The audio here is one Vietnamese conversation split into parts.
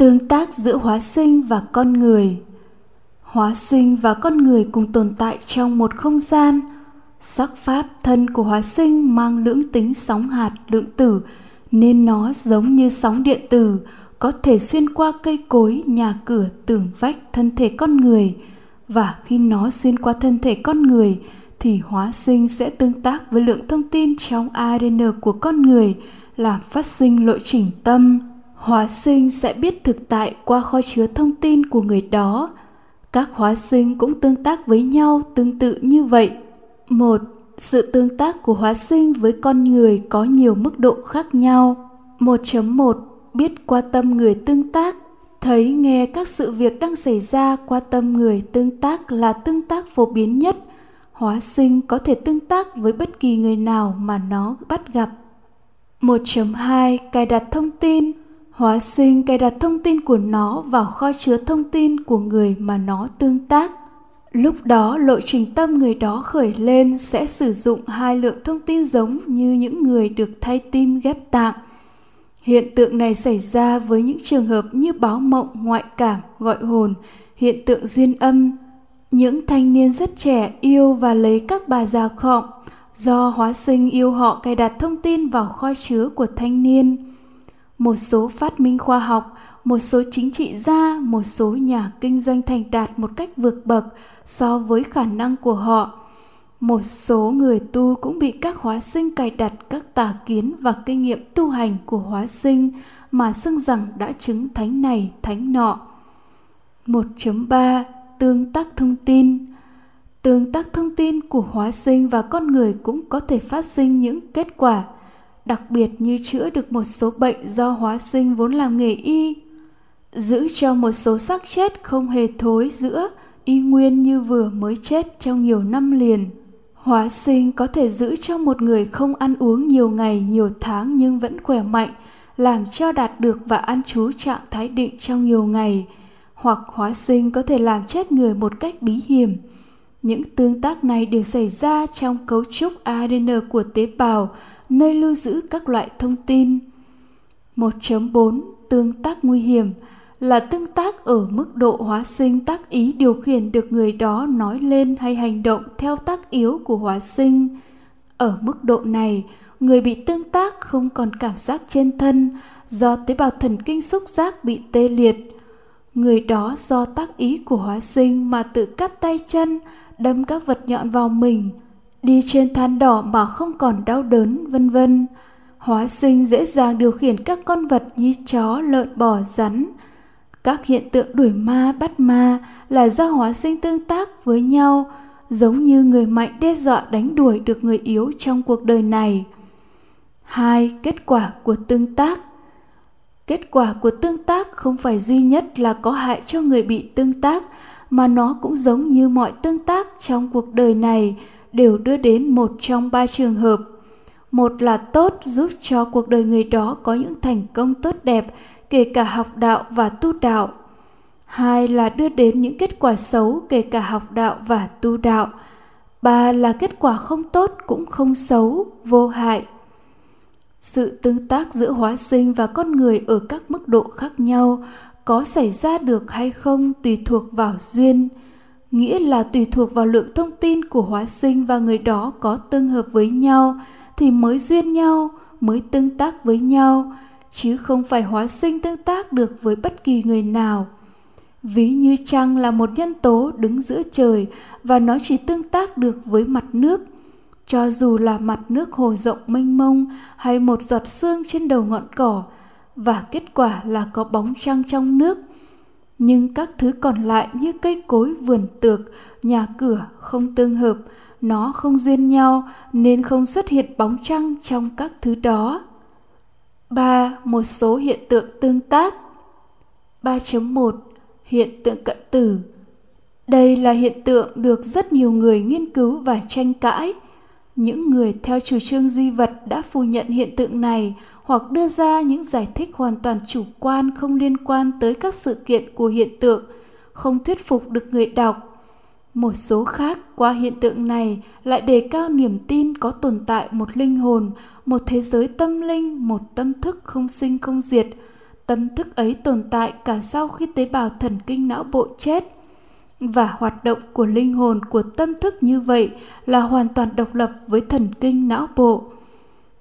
tương tác giữa hóa sinh và con người. Hóa sinh và con người cùng tồn tại trong một không gian. Sắc pháp thân của hóa sinh mang lưỡng tính sóng hạt lượng tử, nên nó giống như sóng điện tử, có thể xuyên qua cây cối, nhà cửa, tường vách thân thể con người. Và khi nó xuyên qua thân thể con người, thì hóa sinh sẽ tương tác với lượng thông tin trong ADN của con người, làm phát sinh lộ trình tâm hóa sinh sẽ biết thực tại qua kho chứa thông tin của người đó. Các hóa sinh cũng tương tác với nhau tương tự như vậy. Một, sự tương tác của hóa sinh với con người có nhiều mức độ khác nhau. 1.1 biết qua tâm người tương tác. Thấy, nghe các sự việc đang xảy ra qua tâm người tương tác là tương tác phổ biến nhất. Hóa sinh có thể tương tác với bất kỳ người nào mà nó bắt gặp. 1.2 cài đặt thông tin hóa sinh cài đặt thông tin của nó vào kho chứa thông tin của người mà nó tương tác. Lúc đó, lộ trình tâm người đó khởi lên sẽ sử dụng hai lượng thông tin giống như những người được thay tim ghép tạng. Hiện tượng này xảy ra với những trường hợp như báo mộng, ngoại cảm, gọi hồn, hiện tượng duyên âm. Những thanh niên rất trẻ yêu và lấy các bà già khọm. Do hóa sinh yêu họ cài đặt thông tin vào kho chứa của thanh niên một số phát minh khoa học, một số chính trị gia, một số nhà kinh doanh thành đạt một cách vượt bậc so với khả năng của họ. Một số người tu cũng bị các hóa sinh cài đặt các tà kiến và kinh nghiệm tu hành của hóa sinh mà xưng rằng đã chứng thánh này, thánh nọ. 1.3 Tương tác thông tin. Tương tác thông tin của hóa sinh và con người cũng có thể phát sinh những kết quả đặc biệt như chữa được một số bệnh do hóa sinh vốn làm nghề y. Giữ cho một số xác chết không hề thối giữa, y nguyên như vừa mới chết trong nhiều năm liền. Hóa sinh có thể giữ cho một người không ăn uống nhiều ngày, nhiều tháng nhưng vẫn khỏe mạnh, làm cho đạt được và ăn trú trạng thái định trong nhiều ngày. Hoặc hóa sinh có thể làm chết người một cách bí hiểm. Những tương tác này đều xảy ra trong cấu trúc adn của tế bào nơi lưu giữ các loại thông tin. 1.4 Tương tác nguy hiểm là tương tác ở mức độ hóa sinh tác ý điều khiển được người đó nói lên hay hành động theo tác yếu của hóa sinh. Ở mức độ này, người bị tương tác không còn cảm giác trên thân do tế bào thần kinh xúc giác bị tê liệt. Người đó do tác ý của hóa sinh mà tự cắt tay chân, đâm các vật nhọn vào mình, đi trên than đỏ mà không còn đau đớn, vân vân. Hóa sinh dễ dàng điều khiển các con vật như chó, lợn, bò, rắn. Các hiện tượng đuổi ma, bắt ma là do hóa sinh tương tác với nhau, giống như người mạnh đe dọa đánh đuổi được người yếu trong cuộc đời này. Hai, kết quả của tương tác Kết quả của tương tác không phải duy nhất là có hại cho người bị tương tác, mà nó cũng giống như mọi tương tác trong cuộc đời này, đều đưa đến một trong ba trường hợp. Một là tốt giúp cho cuộc đời người đó có những thành công tốt đẹp, kể cả học đạo và tu đạo. Hai là đưa đến những kết quả xấu, kể cả học đạo và tu đạo. Ba là kết quả không tốt cũng không xấu, vô hại. Sự tương tác giữa hóa sinh và con người ở các mức độ khác nhau có xảy ra được hay không tùy thuộc vào duyên nghĩa là tùy thuộc vào lượng thông tin của hóa sinh và người đó có tương hợp với nhau, thì mới duyên nhau, mới tương tác với nhau, chứ không phải hóa sinh tương tác được với bất kỳ người nào. Ví như trăng là một nhân tố đứng giữa trời và nó chỉ tương tác được với mặt nước. Cho dù là mặt nước hồ rộng mênh mông hay một giọt sương trên đầu ngọn cỏ, và kết quả là có bóng trăng trong nước nhưng các thứ còn lại như cây cối vườn tược, nhà cửa không tương hợp, nó không duyên nhau nên không xuất hiện bóng trăng trong các thứ đó 3. Một số hiện tượng tương tác 3.1 Hiện tượng cận tử Đây là hiện tượng được rất nhiều người nghiên cứu và tranh cãi. Những người theo chủ trương duy vật đã phủ nhận hiện tượng này hoặc đưa ra những giải thích hoàn toàn chủ quan không liên quan tới các sự kiện của hiện tượng, không thuyết phục được người đọc. Một số khác qua hiện tượng này lại đề cao niềm tin có tồn tại một linh hồn, một thế giới tâm linh, một tâm thức không sinh không diệt. Tâm thức ấy tồn tại cả sau khi tế bào thần kinh não bộ chết. Và hoạt động của linh hồn của tâm thức như vậy là hoàn toàn độc lập với thần kinh não bộ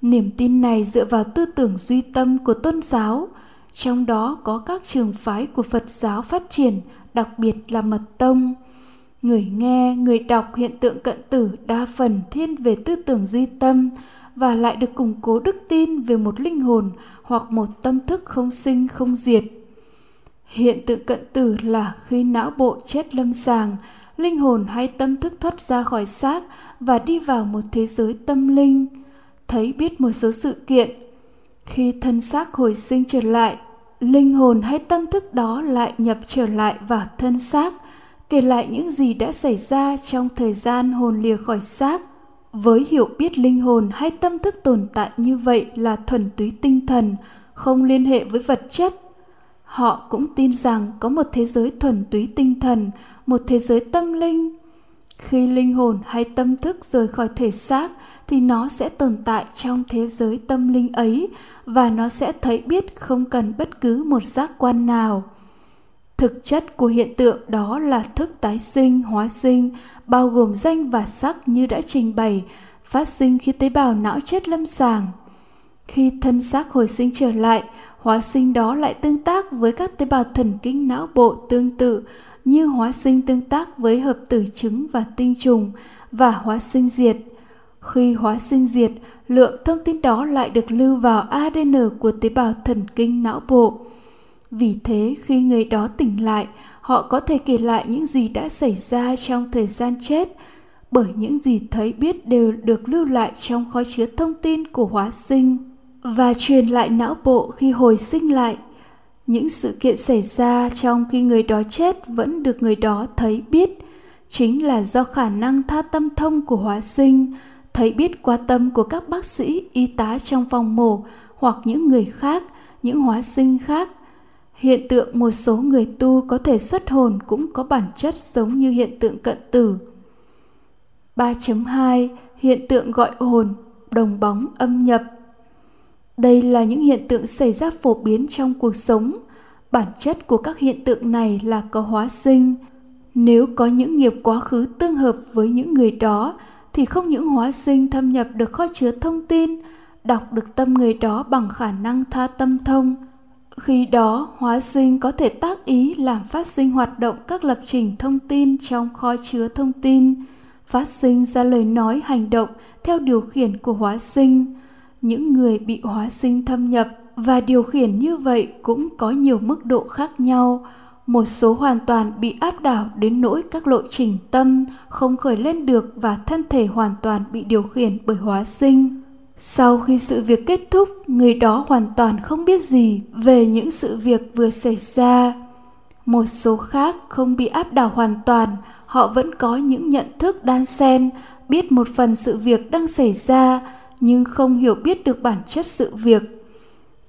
niềm tin này dựa vào tư tưởng duy tâm của tôn giáo. Trong đó có các trường phái của phật giáo phát triển, đặc biệt là mật tông. Người nghe, người đọc hiện tượng cận tử đa phần thiên về tư tưởng duy tâm và lại được củng cố đức tin về một linh hồn hoặc một tâm thức không sinh, không diệt. Hiện tượng cận tử là khi não bộ chết lâm sàng, linh hồn hay tâm thức thoát ra khỏi xác và đi vào một thế giới tâm linh thấy biết một số sự kiện. Khi thân xác hồi sinh trở lại, linh hồn hay tâm thức đó lại nhập trở lại vào thân xác, kể lại những gì đã xảy ra trong thời gian hồn lìa khỏi xác. Với hiểu biết linh hồn hay tâm thức tồn tại như vậy là thuần túy tinh thần, không liên hệ với vật chất. Họ cũng tin rằng có một thế giới thuần túy tinh thần, một thế giới tâm linh khi linh hồn hay tâm thức rời khỏi thể xác thì nó sẽ tồn tại trong thế giới tâm linh ấy và nó sẽ thấy biết không cần bất cứ một giác quan nào. Thực chất của hiện tượng đó là thức tái sinh, hóa sinh, bao gồm danh và sắc như đã trình bày, phát sinh khi tế bào não chết lâm sàng. Khi thân xác hồi sinh trở lại, hóa sinh đó lại tương tác với các tế bào thần kinh não bộ tương tự như hóa sinh tương tác với hợp tử trứng và tinh trùng và hóa sinh diệt. Khi hóa sinh diệt, lượng thông tin đó lại được lưu vào adn của tế bào thần kinh não bộ. Vì thế, khi người đó tỉnh lại, họ có thể kể lại những gì đã xảy ra trong thời gian chết, bởi những gì thấy biết đều được lưu lại trong kho chứa thông tin của hóa sinh và truyền lại não bộ khi hồi sinh lại những sự kiện xảy ra trong khi người đó chết vẫn được người đó thấy biết. Chính là do khả năng tha tâm thông của hóa sinh thấy biết qua tâm của các bác sĩ y tá trong phòng mổ hoặc những người khác những hóa sinh khác. Hiện tượng một số người tu có thể xuất hồn cũng có bản chất giống như hiện tượng cận tử. 3.2 Hiện tượng gọi hồn, đồng bóng âm nhập. Đây là những hiện tượng xảy ra phổ biến trong cuộc sống. Bản chất của các hiện tượng này là có hóa sinh. Nếu có những nghiệp quá khứ tương hợp với những người đó, thì không những hóa sinh thâm nhập được kho chứa thông tin, đọc được tâm người đó bằng khả năng tha tâm thông. Khi đó, hóa sinh có thể tác ý làm phát sinh hoạt động các lập trình thông tin trong kho chứa thông tin – phát sinh ra lời nói hành động theo điều khiển của hóa sinh những người bị hóa sinh thâm nhập và điều khiển như vậy cũng có nhiều mức độ khác nhau. Một số hoàn toàn bị áp đảo đến nỗi các lộ trình tâm không khởi lên được và thân thể hoàn toàn bị điều khiển bởi hóa sinh. Sau khi sự việc kết thúc, người đó hoàn toàn không biết gì về những sự việc vừa xảy ra. Một số khác không bị áp đảo hoàn toàn, họ vẫn có những nhận thức đan xen, biết một phần sự việc đang xảy ra nhưng không hiểu biết được bản chất sự việc.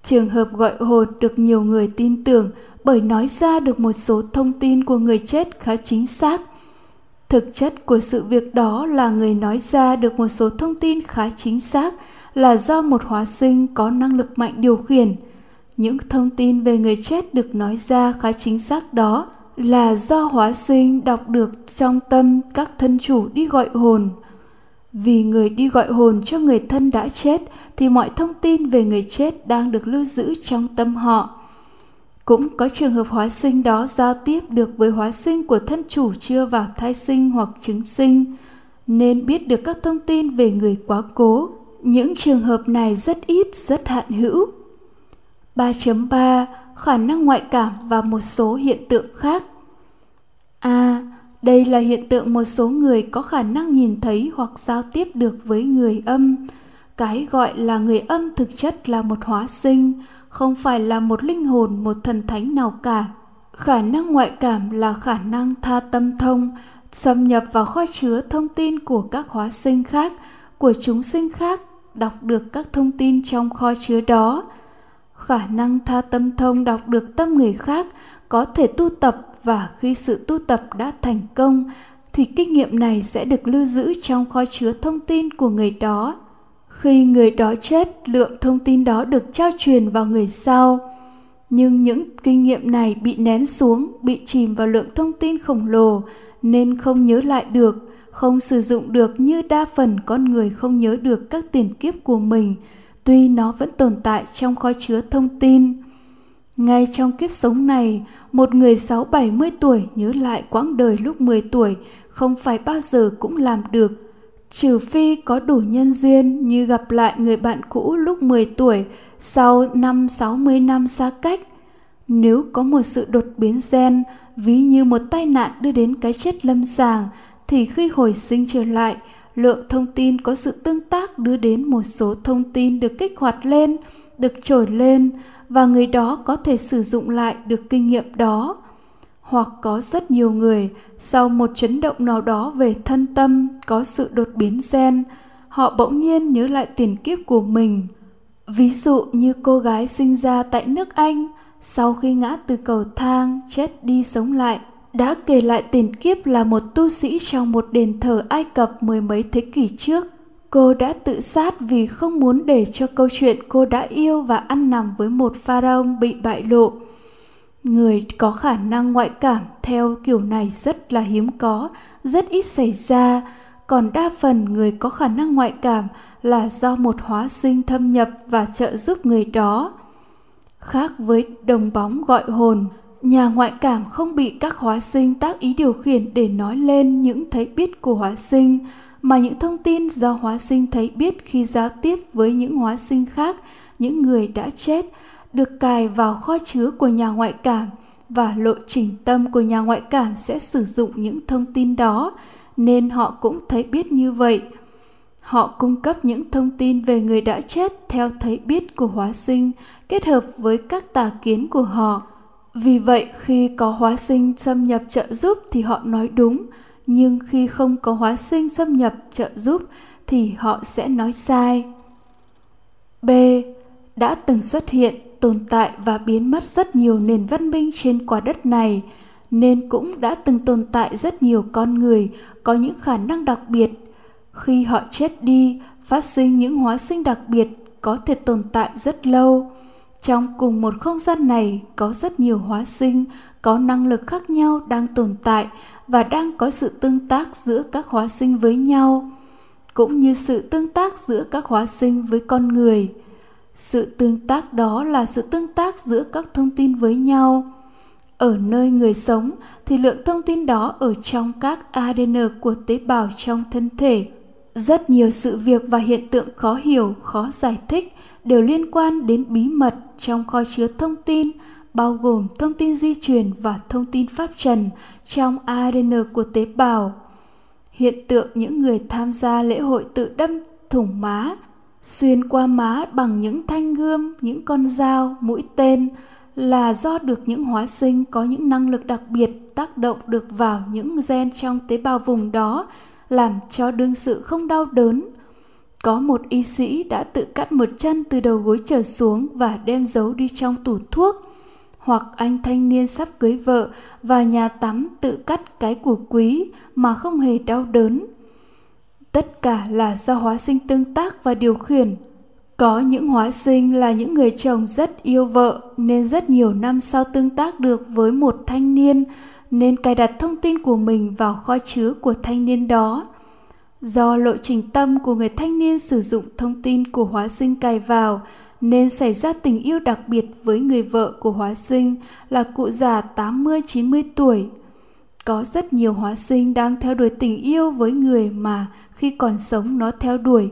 Trường hợp gọi hồn được nhiều người tin tưởng bởi nói ra được một số thông tin của người chết khá chính xác. Thực chất của sự việc đó là người nói ra được một số thông tin khá chính xác là do một hóa sinh có năng lực mạnh điều khiển. Những thông tin về người chết được nói ra khá chính xác đó là do hóa sinh đọc được trong tâm các thân chủ đi gọi hồn vì người đi gọi hồn cho người thân đã chết thì mọi thông tin về người chết đang được lưu giữ trong tâm họ cũng có trường hợp hóa sinh đó giao tiếp được với hóa sinh của thân chủ chưa vào thai sinh hoặc chứng sinh nên biết được các thông tin về người quá cố những trường hợp này rất ít rất hạn hữu 3.3 khả năng ngoại cảm và một số hiện tượng khác. A. À, đây là hiện tượng một số người có khả năng nhìn thấy hoặc giao tiếp được với người âm. Cái gọi là người âm thực chất là một hóa sinh, không phải là một linh hồn, một thần thánh nào cả. Khả năng ngoại cảm là khả năng tha tâm thông, xâm nhập vào kho chứa thông tin của các hóa sinh khác, của chúng sinh khác, đọc được các thông tin trong kho chứa đó, khả năng tha tâm thông đọc được tâm người khác, có thể tu tập và khi sự tu tập đã thành công, thì kinh nghiệm này sẽ được lưu giữ trong kho chứa thông tin của người đó. Khi người đó chết, lượng thông tin đó được trao truyền vào người sau. Nhưng những kinh nghiệm này bị nén xuống, bị chìm vào lượng thông tin khổng lồ, nên không nhớ lại được, không sử dụng được như đa phần con người không nhớ được các tiền kiếp của mình tuy nó vẫn tồn tại trong kho chứa thông tin ngay trong kiếp sống này, một người sáu bảy mươi tuổi nhớ lại quãng đời lúc 10 tuổi không phải bao giờ cũng làm được. Trừ phi có đủ nhân duyên như gặp lại người bạn cũ lúc 10 tuổi sau năm 60 năm xa cách. Nếu có một sự đột biến gen, ví như một tai nạn đưa đến cái chết lâm sàng, thì khi hồi sinh trở lại, lượng thông tin có sự tương tác đưa đến một số thông tin được kích hoạt lên, được trồi lên và người đó có thể sử dụng lại được kinh nghiệm đó. Hoặc có rất nhiều người sau một chấn động nào đó về thân tâm có sự đột biến gen họ bỗng nhiên nhớ lại tiền kiếp của mình. Ví dụ như cô gái sinh ra tại nước anh sau khi ngã từ cầu thang chết đi sống lại đã kể lại tiền kiếp là một tu sĩ trong một đền thờ ai cập mười mấy thế kỷ trước Cô đã tự sát vì không muốn để cho câu chuyện cô đã yêu và ăn nằm với một pharaoh bị bại lộ. Người có khả năng ngoại cảm theo kiểu này rất là hiếm có, rất ít xảy ra, còn đa phần người có khả năng ngoại cảm là do một hóa sinh thâm nhập và trợ giúp người đó. Khác với đồng bóng gọi hồn, nhà ngoại cảm không bị các hóa sinh tác ý điều khiển để nói lên những thấy biết của hóa sinh, mà những thông tin do hóa sinh thấy biết khi giao tiếp với những hóa sinh khác, những người đã chết, được cài vào kho chứa của nhà ngoại cảm và lộ trình tâm của nhà ngoại cảm sẽ sử dụng những thông tin đó nên họ cũng thấy biết như vậy. Họ cung cấp những thông tin về người đã chết theo thấy biết của hóa sinh kết hợp với các tà kiến của họ vì vậy khi có hóa sinh xâm nhập trợ giúp thì họ nói đúng nhưng khi không có hóa sinh xâm nhập trợ giúp thì họ sẽ nói sai. B. Đã từng xuất hiện, tồn tại và biến mất rất nhiều nền văn minh trên quả đất này, nên cũng đã từng tồn tại rất nhiều con người có những khả năng đặc biệt. Khi họ chết đi, phát sinh những hóa sinh đặc biệt có thể tồn tại rất lâu. Trong cùng một không gian này có rất nhiều hóa sinh, có năng lực khác nhau đang tồn tại và đang có sự tương tác giữa các hóa sinh với nhau, cũng như sự tương tác giữa các hóa sinh với con người. Sự tương tác đó là sự tương tác giữa các thông tin với nhau. Ở nơi người sống thì lượng thông tin đó ở trong các adn của tế bào trong thân thể rất nhiều sự việc và hiện tượng khó hiểu khó giải thích đều liên quan đến bí mật trong kho chứa thông tin bao gồm thông tin di truyền và thông tin pháp trần trong ARN của tế bào. Hiện tượng những người tham gia lễ hội tự đâm thủng má, xuyên qua má bằng những thanh gươm, những con dao, mũi tên là do được những hóa sinh có những năng lực đặc biệt tác động được vào những gen trong tế bào vùng đó, làm cho đương sự không đau đớn. Có một y sĩ đã tự cắt một chân từ đầu gối trở xuống và đem giấu đi trong tủ thuốc hoặc anh thanh niên sắp cưới vợ và nhà tắm tự cắt cái củ quý mà không hề đau đớn. Tất cả là do hóa sinh tương tác và điều khiển. Có những hóa sinh là những người chồng rất yêu vợ, nên rất nhiều năm sau tương tác được với một thanh niên, nên cài đặt thông tin của mình vào kho chứa của thanh niên đó. Do lộ trình tâm của người thanh niên sử dụng thông tin của hóa sinh cài vào, nên xảy ra tình yêu đặc biệt với người vợ của hóa sinh là cụ già 80-90 tuổi. Có rất nhiều hóa sinh đang theo đuổi tình yêu với người mà khi còn sống nó theo đuổi.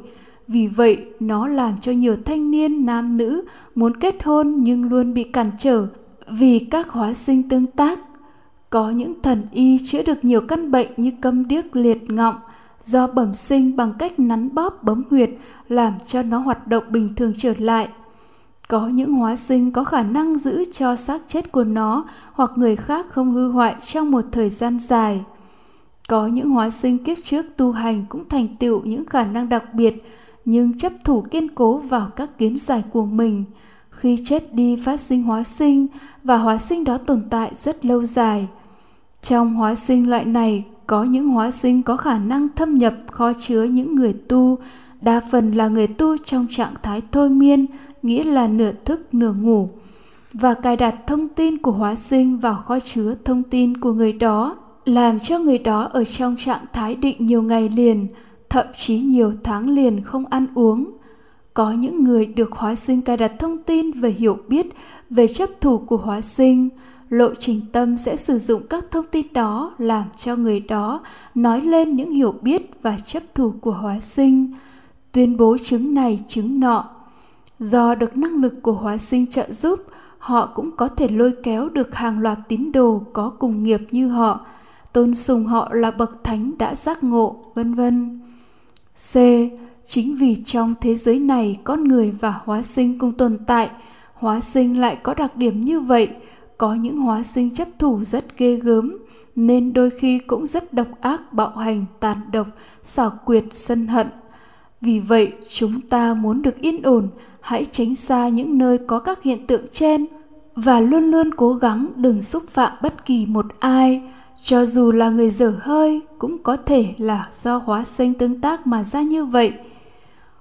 Vì vậy, nó làm cho nhiều thanh niên nam nữ muốn kết hôn nhưng luôn bị cản trở vì các hóa sinh tương tác. Có những thần y chữa được nhiều căn bệnh như câm điếc liệt ngọng, do bẩm sinh bằng cách nắn bóp bấm huyệt làm cho nó hoạt động bình thường trở lại. Có những hóa sinh có khả năng giữ cho xác chết của nó hoặc người khác không hư hoại trong một thời gian dài. Có những hóa sinh kiếp trước tu hành cũng thành tựu những khả năng đặc biệt nhưng chấp thủ kiên cố vào các kiến giải của mình. Khi chết đi phát sinh hóa sinh và hóa sinh đó tồn tại rất lâu dài. Trong hóa sinh loại này có những hóa sinh có khả năng thâm nhập kho chứa những người tu, đa phần là người tu trong trạng thái thôi miên, nghĩa là nửa thức nửa ngủ. và cài đặt thông tin của hóa sinh vào kho chứa thông tin của người đó làm cho người đó ở trong trạng thái định nhiều ngày liền thậm chí nhiều tháng liền không ăn uống. Có những người được hóa sinh cài đặt thông tin về hiểu biết về chấp thủ của hóa sinh. Lộ trình tâm sẽ sử dụng các thông tin đó làm cho người đó nói lên những hiểu biết và chấp thủ của hóa sinh. Tuyên bố chứng này chứng nọ. Do được năng lực của hóa sinh trợ giúp, họ cũng có thể lôi kéo được hàng loạt tín đồ có cùng nghiệp như họ. Tôn sùng họ là bậc thánh đã giác ngộ, vân vân c. Chính vì trong thế giới này con người và hóa sinh cùng tồn tại, hóa sinh lại có đặc điểm như vậy. Có những hóa sinh chấp thủ rất ghê gớm, nên đôi khi cũng rất độc ác, bạo hành, tàn độc, xảo quyệt, sân hận. Vì vậy, chúng ta muốn được yên ổn, hãy tránh xa những nơi có các hiện tượng trên và luôn luôn cố gắng đừng xúc phạm bất kỳ một ai cho dù là người dở hơi, cũng có thể là do hóa sinh tương tác mà ra như vậy.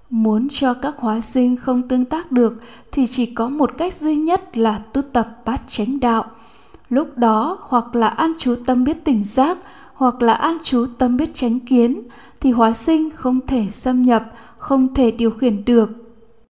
Muốn cho các hóa sinh không tương tác được, thì chỉ có một cách duy nhất là tu tập bát chánh đạo. Lúc đó, hoặc là an trú tâm biết tỉnh giác, hoặc là an trú tâm biết tránh kiến, thì hóa sinh không thể xâm nhập, không thể điều khiển được.